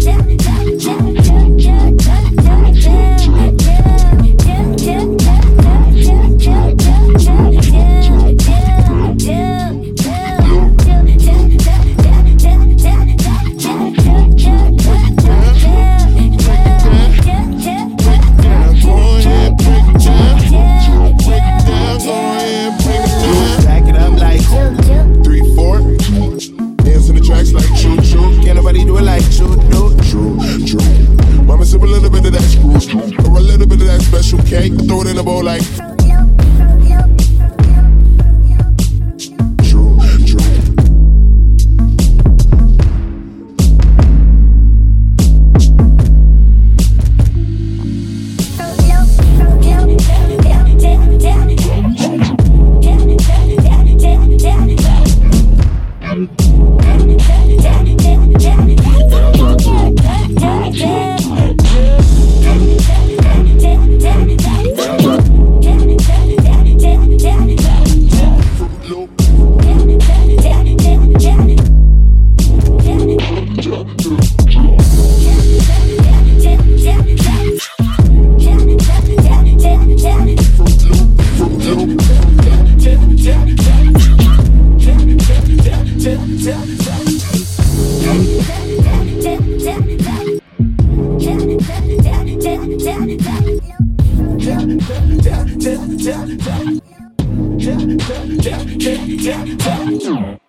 yeah, yeah. okay? Throw it in the bowl like Yeah.